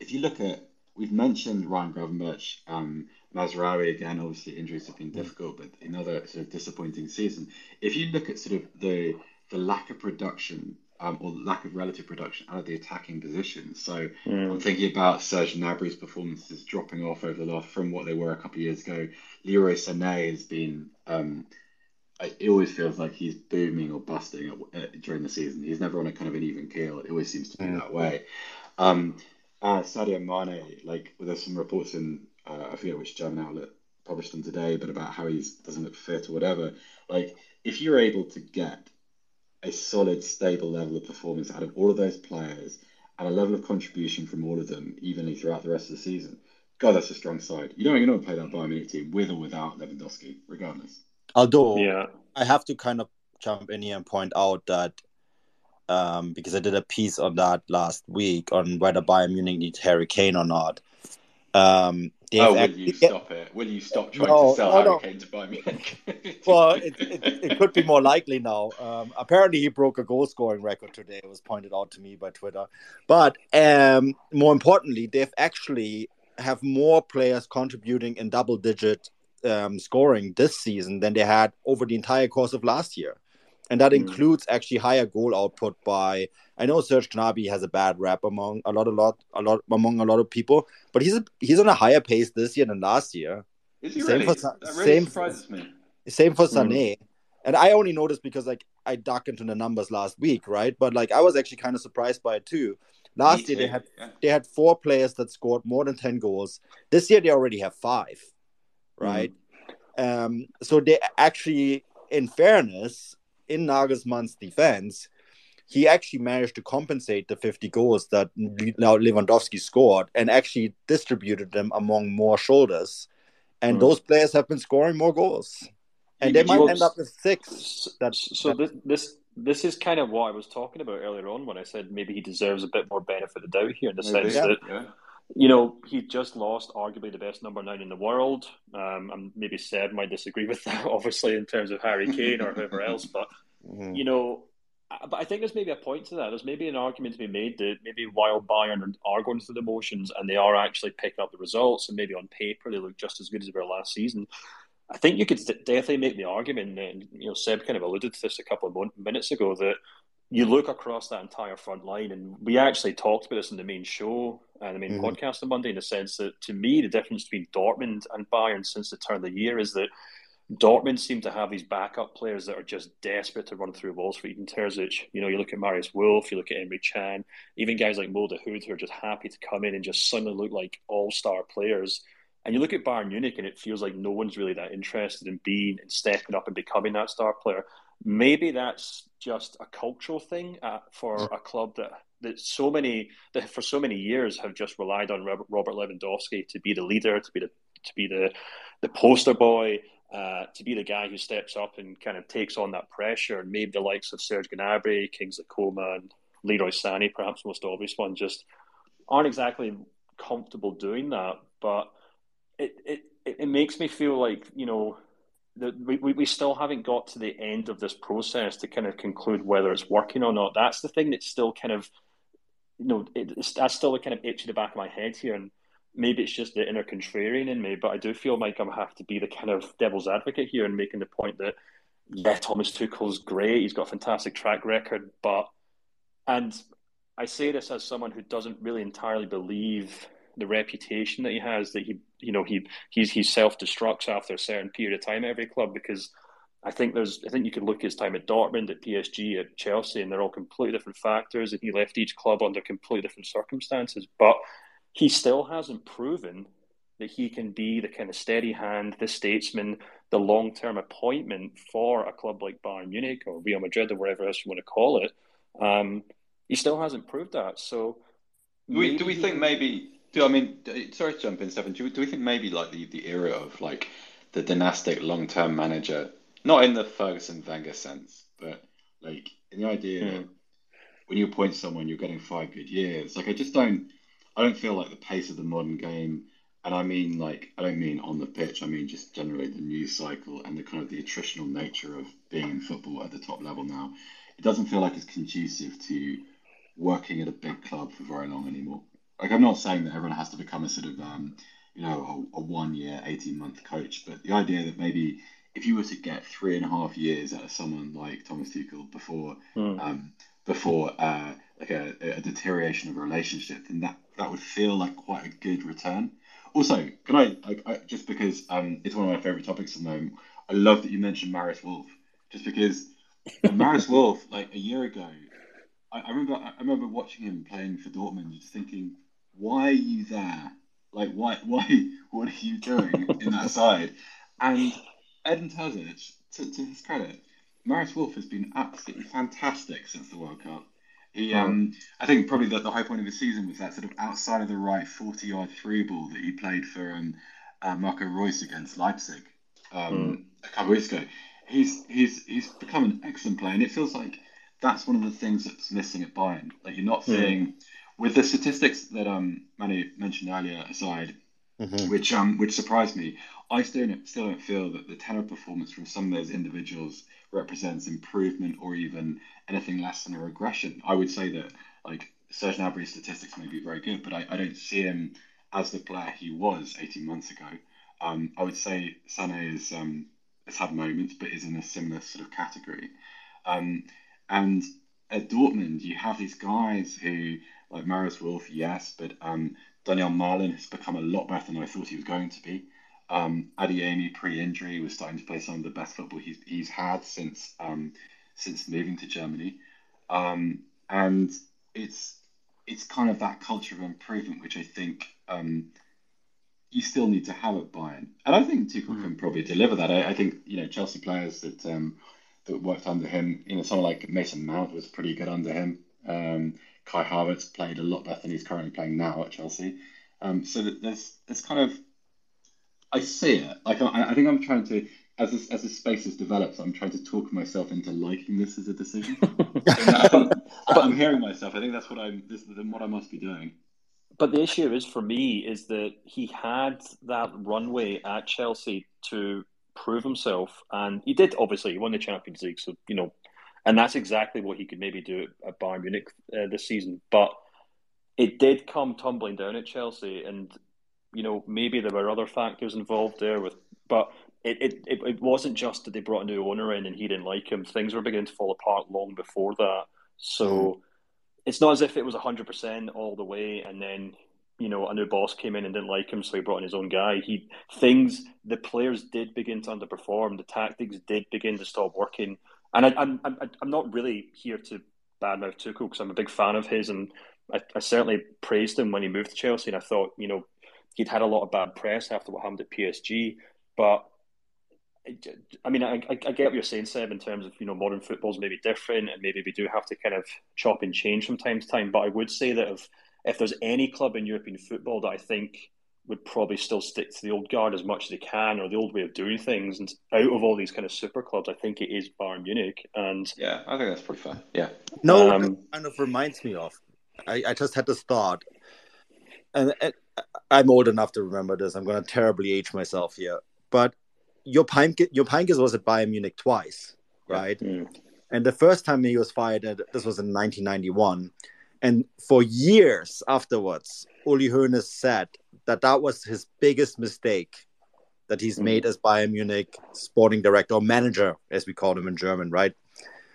if you look at, we've mentioned Ryan Gravenberch, um, Mazraoui again. Obviously, injuries have been difficult, but another sort of disappointing season. If you look at sort of the the lack of production um, or lack of relative production out of the attacking position. So mm. I'm thinking about Serge Gnabry's performances dropping off over the last from what they were a couple of years ago. Leroy Sané has been um, it always feels like he's booming or busting uh, during the season. He's never on a kind of an even keel. It always seems to be mm. that way. Um, uh, Sadio Mane, like there's some reports in uh, I forget which German outlet published them today, but about how he doesn't look fit or whatever. Like if you're able to get a solid, stable level of performance out of all of those players and a level of contribution from all of them evenly throughout the rest of the season, God, that's a strong side. You don't, you don't play that Bayern Munich team with or without Lewandowski, regardless. Although, Yeah. I have to kind of jump in here and point out that um, because I did a piece on that last week on whether Bayern Munich needs Harry Kane or not. Um, Oh, will actually- you stop it? Will you stop trying No, to sell no, Harry no. Kane to Bayern Munich? well, it, it, it could be more likely now. Um, apparently, he broke a goal scoring record today. It was pointed out to me by Twitter. But um, more importantly, they've actually have more players contributing in double digit um, scoring this season than they had over the entire course of last year. And that Mm. includes actually higher goal output by. I know Serge Gnabry has a bad rap among a lot, a lot, a lot among a lot of people, but he's a, he's on a higher pace this year than last year. Is he Same really? for that really same- surprises me. Same for Mm. Sané. And I only noticed because like I dug into the numbers last week, right? But like I was actually kind of surprised by it too. Last Me year they had yeah. they had four players that scored more than ten goals. This year they already have five, right? Um, so they actually, in fairness, in Nagelsmann's defense, he actually managed to compensate the 50 goals that now Lewandowski scored and actually distributed them among more shoulders. And Mm. those players have been scoring more goals. And You- they might will- end up with six. S- That- so that- this this this is kind of what I was talking about earlier on when I said maybe he deserves a bit more benefit of the doubt here in the Maybe, sense Yeah. that yeah. You know he just lost arguably the best number nine in the world. Um, and maybe Seb might disagree with that, obviously in terms of Harry Kane or whoever else, but Mhm. you know. But I think there's maybe a point to that. There's maybe an argument to be made that maybe while Bayern are going through the motions and they are actually picking up the results, and maybe on paper they look just as good as they were last season, I think you could definitely make the argument, and you know, Seb kind of alluded to this a couple of minutes ago, that you look across that entire front line, and we actually talked about this in the main show and the main Mhm. podcast on Monday, in the sense that to me, the difference between Dortmund and Bayern since the turn of the year is that Dortmund seem to have these backup players that are just desperate to run through walls for Edin Terzic. You know, you look at Marius Wolf, you look at Emre Can, even guys like Mo Hood who are just happy to come in and just suddenly look like all star players. And you look at Bayern Munich and it feels like no one's really that interested in being and stepping up and becoming that star player. Maybe that's just a cultural thing uh, for a club that that so many that for so many years have just relied on Robert Robert Lewandowski to be the leader, to be the to be the the poster boy, uh, to be the guy who steps up and kind of takes on that pressure. And maybe the likes of Serge Gnabry, Kingsley Coman, Leroy Sané, perhaps the most obvious one, just aren't exactly comfortable doing that. But it it, it makes me feel like you know we, we still haven't got to the end of this process to kind of conclude whether it's working or not. That's the thing that's still kind of you know it, it's, that's still kind of itch in the back of my head here and maybe it's just the inner contrarian in me, but I do feel like I'm gonna have to be the kind of devil's advocate here and making the point that yeah, Thomas Tuchel's great. He's got a fantastic track record, but and I say this as someone who doesn't really entirely believe the reputation that he has that he you know he he's he self destructs after a certain period of time at every club because I think there's I think you could look at his time at Dortmund, at PSG, at Chelsea, and they're all completely different factors, and he left each club under completely different circumstances. But he still hasn't proven that he can be the kind of steady hand, the statesman, the long term appointment for a club like Bayern Munich or Real Madrid or wherever else you want to call it. Um, he still hasn't proved that. So, Do we, do we think maybe? Do I mean? Sorry to jump in, Stefan. Do we, do we think maybe like the, the era of like the dynastic long term manager, not in the Ferguson Wenger sense, but like in the idea Hmm. that when you appoint someone, you're getting five good years. Like I just don't, I don't feel like the pace of the modern game, and I mean like I don't mean on the pitch. I mean just generally the news cycle and the kind of the attritional nature of being in football at the top level now. It doesn't feel like it's conducive to working at a big club for very long anymore. Like I'm not saying that everyone has to become a sort of um, you know a, a one year, eighteen month coach, but the idea that maybe if you were to get three and a half years out of someone like Thomas Tuchel before Hmm. um, before uh, like a, a deterioration of a relationship, then that that would feel like quite a good return. Also, can I, I, I just because um, it's one of my favorite topics at the moment, I love that you mentioned Marius Wolf, just because Marius Wolf, like a year ago, I, I remember I remember watching him playing for Dortmund, just thinking, why are you there? Like, why, why, what are you doing in that side? And Edin Terzic, to, to his credit, Marius Wolf has been absolutely fantastic since the World Cup. He, um, I think probably the, the high point of his season was that sort of outside of the right 40 yard through ball that he played for um, uh, Marco Reus against Leipzig um, mm. a couple of weeks ago. He's, he's, he's become an excellent player, and it feels like that's one of the things that's missing at Bayern. Like you're not seeing, mm. With the statistics that um, Manny mentioned earlier aside, mm-hmm. which um, which surprised me, I still don't, still don't feel that the tenor performance from some of those individuals represents improvement or even anything less than a regression. I would say that like Serge Gnabry's statistics may be very good, but I, I don't see him as the player he was 18 months ago. Um, I would say Sané is um, has had moments, but is in a similar sort of category. Um, and at Dortmund, you have these guys who, like Marius Wolf, yes, but um, Donyell Malen has become a lot better than I thought he was going to be. Um, Adeyemi pre-injury was starting to play some of the best football he's, he's had since um, since moving to Germany, um, and it's it's kind of that culture of improvement which I think um, you still need to have at Bayern, and I think Tuchel mm. can probably deliver that. I, I, think you know Chelsea players that um, that worked under him, you know, someone like Mason Mount was pretty good under him. Um, Kai Havertz played a lot better than he's currently playing now at Chelsea. Um, so there's there's kind of I see it. Like I, I think I'm trying to as this, as this space has developed, I'm trying to talk myself into liking this as a decision. But I am hearing myself. I think that's what I'm. This is what I must be doing. But the issue is for me is that he had that runway at Chelsea to prove himself, and he did. Obviously, he won the Champions League, so you know, and that's exactly what he could maybe do at Bayern Munich uh, this season. But it did come tumbling down at Chelsea, and you know, maybe there were other factors involved there with, but it, it, it, it wasn't just that they brought a new owner in and he didn't like him. Things were beginning to fall apart long before that. So mm. it's not as if it was 100% all the way and then, you know, a new boss came in and didn't like him, so he brought in his own guy. He things the players did begin to underperform. The tactics did begin to stop working. And I, I'm I'm I'm not really here to badmouth Tuchel because I'm a big fan of his, and I, I certainly praised him when he moved to Chelsea. And I thought, you know, he'd had a lot of bad press after what happened at PSG. But I mean, I, I, get what you're saying, Seb, in terms of you know modern football's maybe different, and maybe we do have to kind of chop and change from time to time. But I would say that if if there's any club in European football that I think would probably still stick to the old guard as much as they can or the old way of doing things, and out of all these kind of super clubs, I think it is Bayern Munich. And yeah, I think that's pretty fair. Yeah. No, um, kind of reminds me of. I, I just had this thought, and, and I'm old enough to remember this. I'm going to terribly age myself here, but Jupp Heynckes was at Bayern Munich twice, right? Mm. And the first time he was fired, this was in 1991. And for years afterwards, Uli Hoeneß said that that was his biggest mistake that he's mm. made as Bayern Munich sporting director or manager, as we call him in German, right?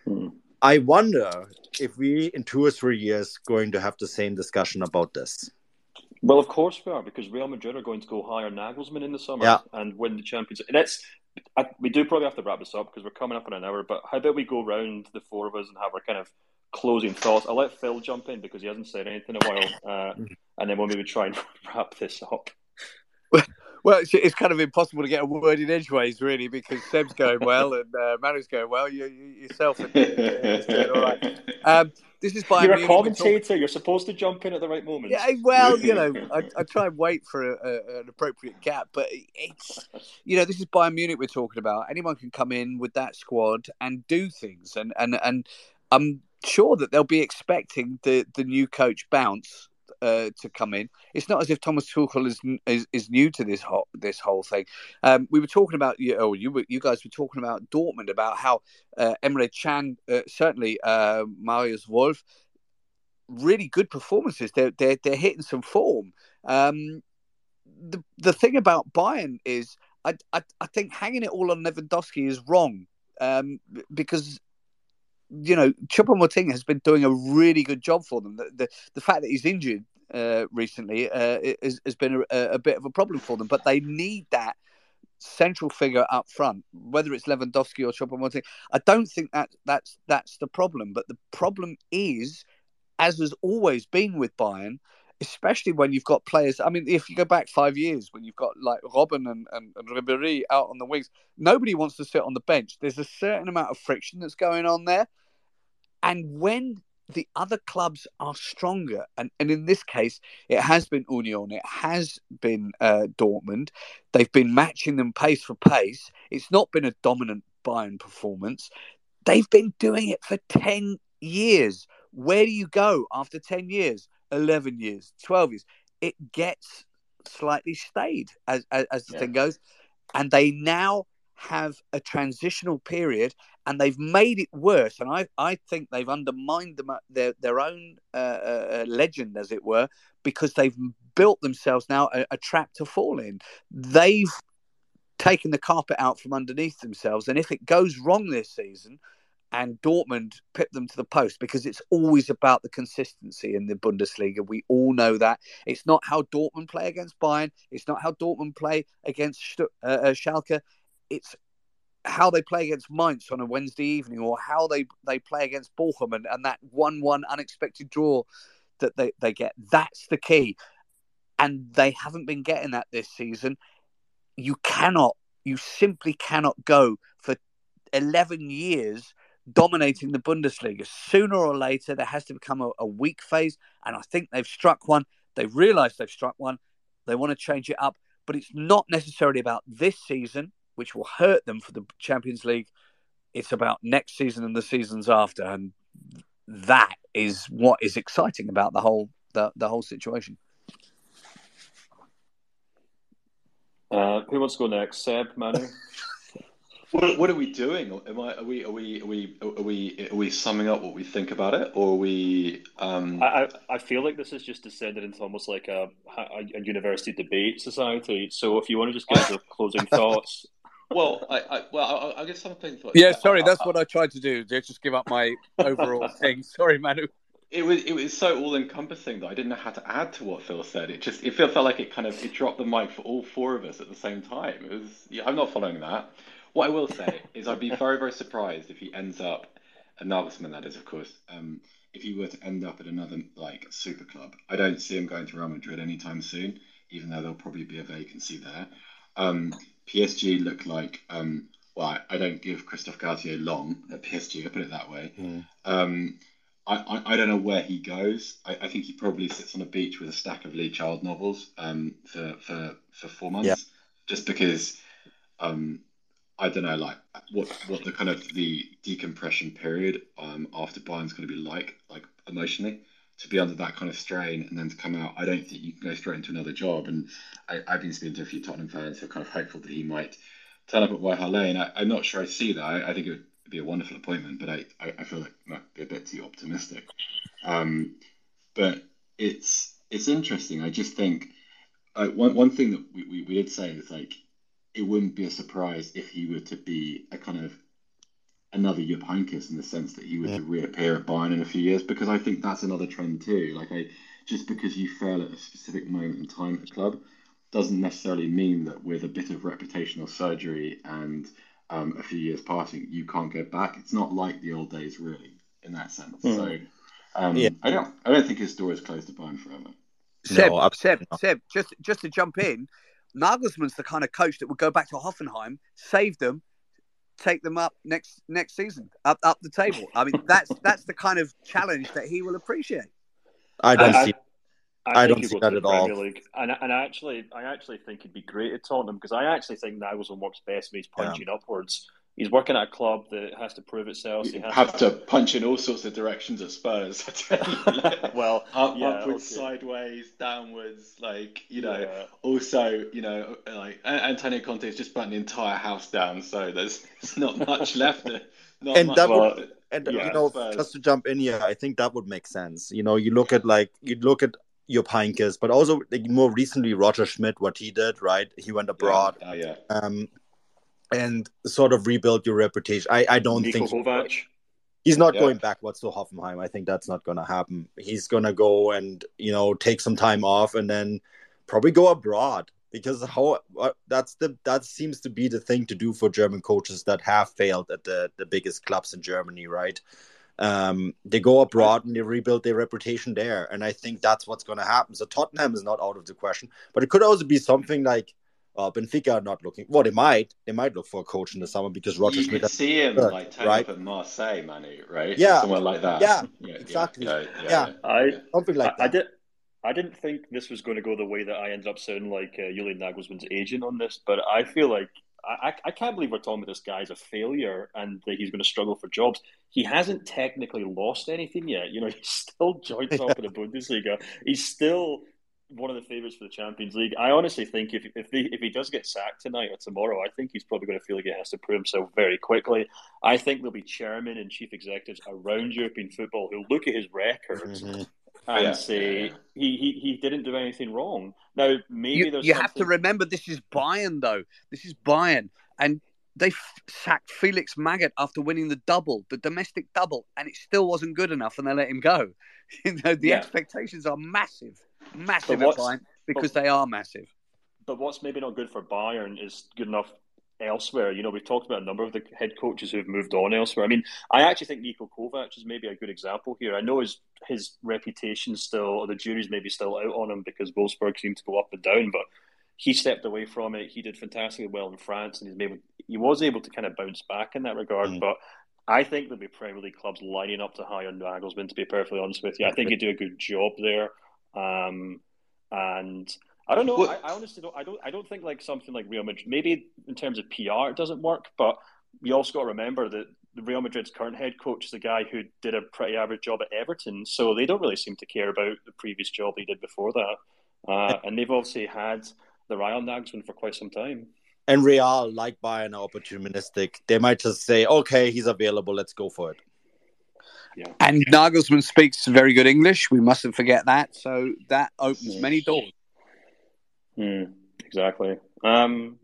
Mm. I wonder if we, in two or three years, going to have the same discussion about this. Well, of course we are, because Real Madrid are going to go hire Nagelsmann in the summer yeah. and win the Champions I, we do probably have to wrap this up because we're coming up on an hour. But how about we go round the four of us and have our kind of closing thoughts? I'll let Phil jump in because he hasn't said anything in a while, uh, and then we'll maybe try and wrap this up. Well, it's, it's, kind of impossible to get a word in edgeways, really, because Seb's going well and uh, Manu's going well. You, you yourself are doing all right. Um, this is by You're a commentator. You're supposed to jump in at the right moment. Yeah, well, you know, I, I try and wait for a, a, an appropriate gap, but it's you know, this is Bayern Munich we're talking about. Anyone can come in with that squad and do things, and and and I'm sure that they'll be expecting the the new coach bounce uh, to come in. It's not as if Thomas Tuchel is is, is new to this whole this whole thing. Um, we were talking about you. Oh, you you guys were talking about Dortmund about how uh, Emre Can, uh, certainly uh, Marius Wolf, really good performances. They're they're they're hitting some form. Um, the the thing about Bayern is, I, I I think hanging it all on Lewandowski is wrong. Um, because you know, Choupo-Moting has been doing a really good job for them. The the, the fact that he's injured uh, recently uh, has, been a, a, bit of a problem for them, but they need that central figure up front, whether it's Lewandowski or Choupo-Moting. I don't think that that's that's the problem, but the problem is, as has always been with Bayern, especially when you've got players. I mean, if you go back five years, when you've got like Robben and, and, and Ribéry out on the wings, nobody wants to sit on the bench. There's a certain amount of friction that's going on there. And when the other clubs are stronger, and, and in this case, it has been Union, it has been uh, Dortmund. They've been matching them pace for pace. It's not been a dominant Bayern performance. They've been doing it for 10 years. Where do you go after 10 years? 11 years, 12 years, it gets slightly stayed as, as, as the yeah. thing goes. And they now have a transitional period and they've made it worse. And I, I think they've undermined them, their, their own uh, uh, uh, legend, as it were, because they've built themselves now a, a trap to fall in. They've taken the carpet out from underneath themselves. And if it goes wrong this season, and Dortmund pip them to the post because it's always about the consistency in the Bundesliga. We all know that. It's not how Dortmund play against Bayern. It's not how Dortmund play against uh, uh, Schalke. It's how they play against Mainz on a Wednesday evening or how they, they play against Bochum and, and that 1 1 unexpected draw that they, they get. That's the key. And they haven't been getting that this season. You cannot, you simply cannot go for 11 years dominating the Bundesliga. Sooner or later, there has to become a, a weak phase, and I think they've struck one. They've realised they've struck one. They want to change it up, but it's not necessarily about this season, which will hurt them for the Champions League. It's about next season and the seasons after, and that is what is exciting about the whole the, the whole situation. Uh, who wants to go next? Seb, Manu. What, what, are we doing? Am I? Are we? Are we? Are we? Are we? Are we summing up what we think about it, or are we? Um... I I feel like this is just descended into almost like a, a, a university debate society. So if you want to just give the closing thoughts. Well, I, I well I, I guess something. Yeah, sorry, that's what I tried to do. Just give up my overall thing. Sorry, Manu. It was it was so all encompassing that I didn't know how to add to what Phil said. It just it felt, felt like it kind of it dropped the mic for all four of us at the same time. It was yeah, I'm not following that. What I will say is I'd be very, very surprised if he ends up, a Nagelsmann that is, of course, um, if he were to end up at another like super club. I don't see him going to Real Madrid anytime soon, even though there'll probably be a vacancy there. Um, PSG look like, um, well, I, don't give Christophe Galtier long at PSG, I put it that way. Mm. Um, I, I, I, don't know where he goes. I, I, think he probably sits on a beach with a stack of Lee Child novels um, for, for, for four months, yeah. just because um, I don't know, like what what the kind of the decompression period um, after Bayern's going to be like, like emotionally, to be under that kind of strain and then to come out. I don't think you can go straight into another job. And I, have been speaking to a few Tottenham fans who are kind of hopeful that he might turn up at White Lane. I, am not sure I see that. I, I, think it would be a wonderful appointment, but I, I, I feel like might be a bit too optimistic. Um, but it's it's interesting. I just think uh, one one thing that we, we, we did say is like it wouldn't be a surprise if he were to be a kind of another Jupp Heynckes in the sense that he were yeah. to reappear at Bayern in a few years because I think that's another trend too. Like I just because you fail at a specific moment in time at the club doesn't necessarily mean that with a bit of reputational surgery and um, a few years passing you can't go back. It's not like the old days really in that sense. Mm. So um, yeah. I don't I don't think his door is closed to Bayern forever. Seb, no, Seb, Seb, just just to jump in, Nagelsmann's the kind of coach that would go back to Hoffenheim, save them, take them up next next season, up up the table. I mean, that's that's the kind of challenge that he will appreciate. I don't I, see. I, I don't see that at all. League. And, and I actually, I actually think he'd be great at Tottenham because I actually think Nagelsmann works best when he's punching yeah. upwards he's working at a club that has to prove itself. He have to... to... punch in all sorts of directions at Spurs. well, Up, yeah, upwards, okay. sideways, downwards. Like you know, yeah. also you know, like Antonio Conte has just burnt the entire house down, so there's, there's not much left. Not and much that would, and yeah, you know, Spurs. just to jump in here, I think that would make sense. You know, you look at like you look at your Heynckes, but also like, more recently Roger Schmidt, what he did, right? He went abroad. Yeah. Oh, yeah. Um, and sort of rebuild your reputation. I, I don't think Kovac. he's not yeah. going backwards to Hoffenheim. I think that's not going to happen. He's going to go and you know take some time off and then probably go abroad because how uh, that's the that seems to be the thing to do for German coaches that have failed at the the biggest clubs in Germany, right? Um, they go abroad and they rebuild their reputation there, and I think that's what's going to happen. So Tottenham is not out of the question, but it could also be something like uh, Benfica are not looking. Well, they might. They might look for a coach in the summer because Roger You Schmidt. could see him Hurt, like turn right? up at Marseille, Manu, right? Yeah. somewhere like that. Yeah, yeah exactly. Yeah, Yeah. I something like I, I that. did. I didn't think this was going to go the way that I ended up sounding like uh, Julian Nagelsmann's agent on this, but I feel like I, I, I can't believe we're talking about this guy as a failure and that he's going to struggle for jobs. He hasn't technically lost anything yet. You know, he's still joint top of the Bundesliga. He's still one of the favourites for the Champions League. I honestly think if if, they, if he does get sacked tonight or tomorrow, I think he's probably going to feel like he has to prove himself very quickly. I think there'll be chairmen and chief executives around European football who look at his records Mhm. and Yeah, say yeah, yeah. He, he he didn't do anything wrong. Now maybe You, there's you have to remember this is Bayern, though. This is Bayern. And they f- sacked Felix Magath after winning the double, the domestic double, and it still wasn't good enough, and they let him go. You know, the Yeah. expectations are massive, massive at Bayern because but- they are massive. But what's maybe not good for Bayern is good enough elsewhere. You know, we've talked about a number of the head coaches who've moved on elsewhere. I mean, I actually think Niko Kovac is maybe a good example here. I know his his reputation still, or the jury's maybe still out on him because Wolfsburg seemed to go up and down, but he stepped away from it. He did fantastically well in France, and he's able, he was able to kind of bounce back in that regard. Mm. But I think there'll be Premier League clubs lining up to hire Nagelsmann. To be perfectly honest with you, I think he'd do a good job there. Um, and I don't know. Well- I, I honestly don't. I don't. I don't think like something like Real Madrid. Maybe in terms of PR, it doesn't work. But you also got to remember that Real Madrid's current head coach is a guy who did a pretty average job at Everton, so they don't really seem to care about the previous job he did before that. Uh, and they've obviously had the Real Nagelsmann for quite some time. And Real, like Bayern, are opportunistic. They might just say, "Okay, he's available. Let's go for it." And Nagelsmann speaks very good English. We mustn't forget that. So that opens many doors. Hmm, exactly. Um,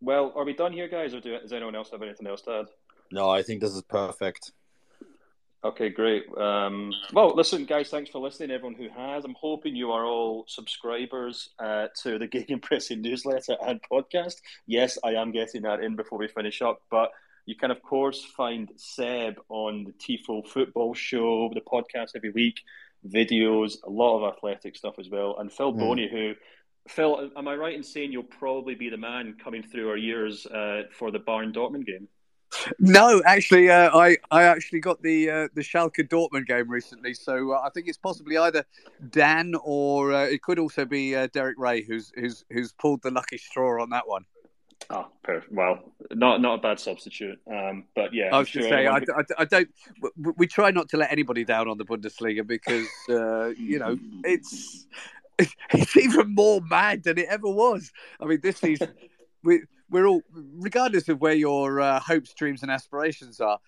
well, are we done here, guys, or do, does anyone else have anything else to add? No, I think this is perfect. Okay, great. Um, well, listen, guys, thanks for listening. Everyone who has, I'm hoping you are all subscribers uh, to the Gegenpressing newsletter and podcast. Yes, I am getting that in before we finish up, but you can, of course, find Seb on the Tifo Football Show, the podcast every week, videos, a lot of athletic stuff as well, and Phil Mm. Bonney, who. Phil, am I right in saying you'll probably be the man coming through our years uh, for the Bayern Dortmund game? No, actually, uh, I I actually got the uh, the Schalke Dortmund game recently, so uh, I think it's possibly either Dan or uh, it could also be uh, Derek Ray who's who's who's pulled the lucky straw on that one. Oh, perfect. Well, not not a bad substitute. Um, but yeah, I was sure to say, I, I, I don't. We, we try not to let anybody down on the Bundesliga because uh, you know it's it's even more mad than it ever was. I mean, this season we we're all, regardless of where your uh, hopes, dreams, and aspirations are.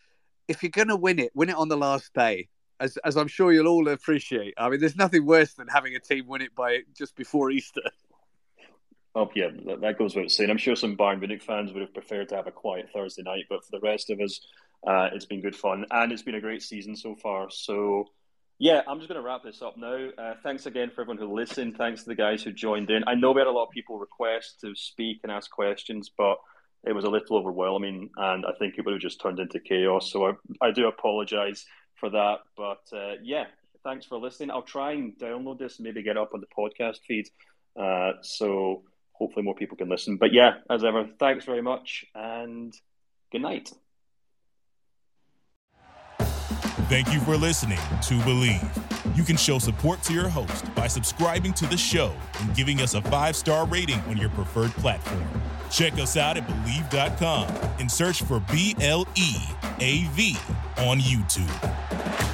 If you're going to win it, win it on the last day. As, as I'm sure you'll all appreciate. I mean, there's nothing worse than having a team win it by just before Easter. Oh yeah, that, that goes without saying. I'm sure some Bayern Munich fans would have preferred to have a quiet Thursday night, but for the rest of us, uh, it's been good fun and it's been a great season so far. So yeah, I'm just going to wrap this up now. Uh, thanks again for everyone who listened. Thanks to the guys who joined in. I know we had a lot of people request to speak and ask questions, but it was a little overwhelming, and I think it would have just turned into chaos. So I, I do apologize for that. But uh, yeah, thanks for listening. I'll try and download this and maybe get up on the podcast feed. Uh, so hopefully more people can listen. But yeah, as ever, thanks very much and good night. Thank you for listening to Bleav. You can show support to your host by subscribing to the show and giving us a five star rating on your preferred platform. Check us out at Bleav.com and search for B L E A V on YouTube.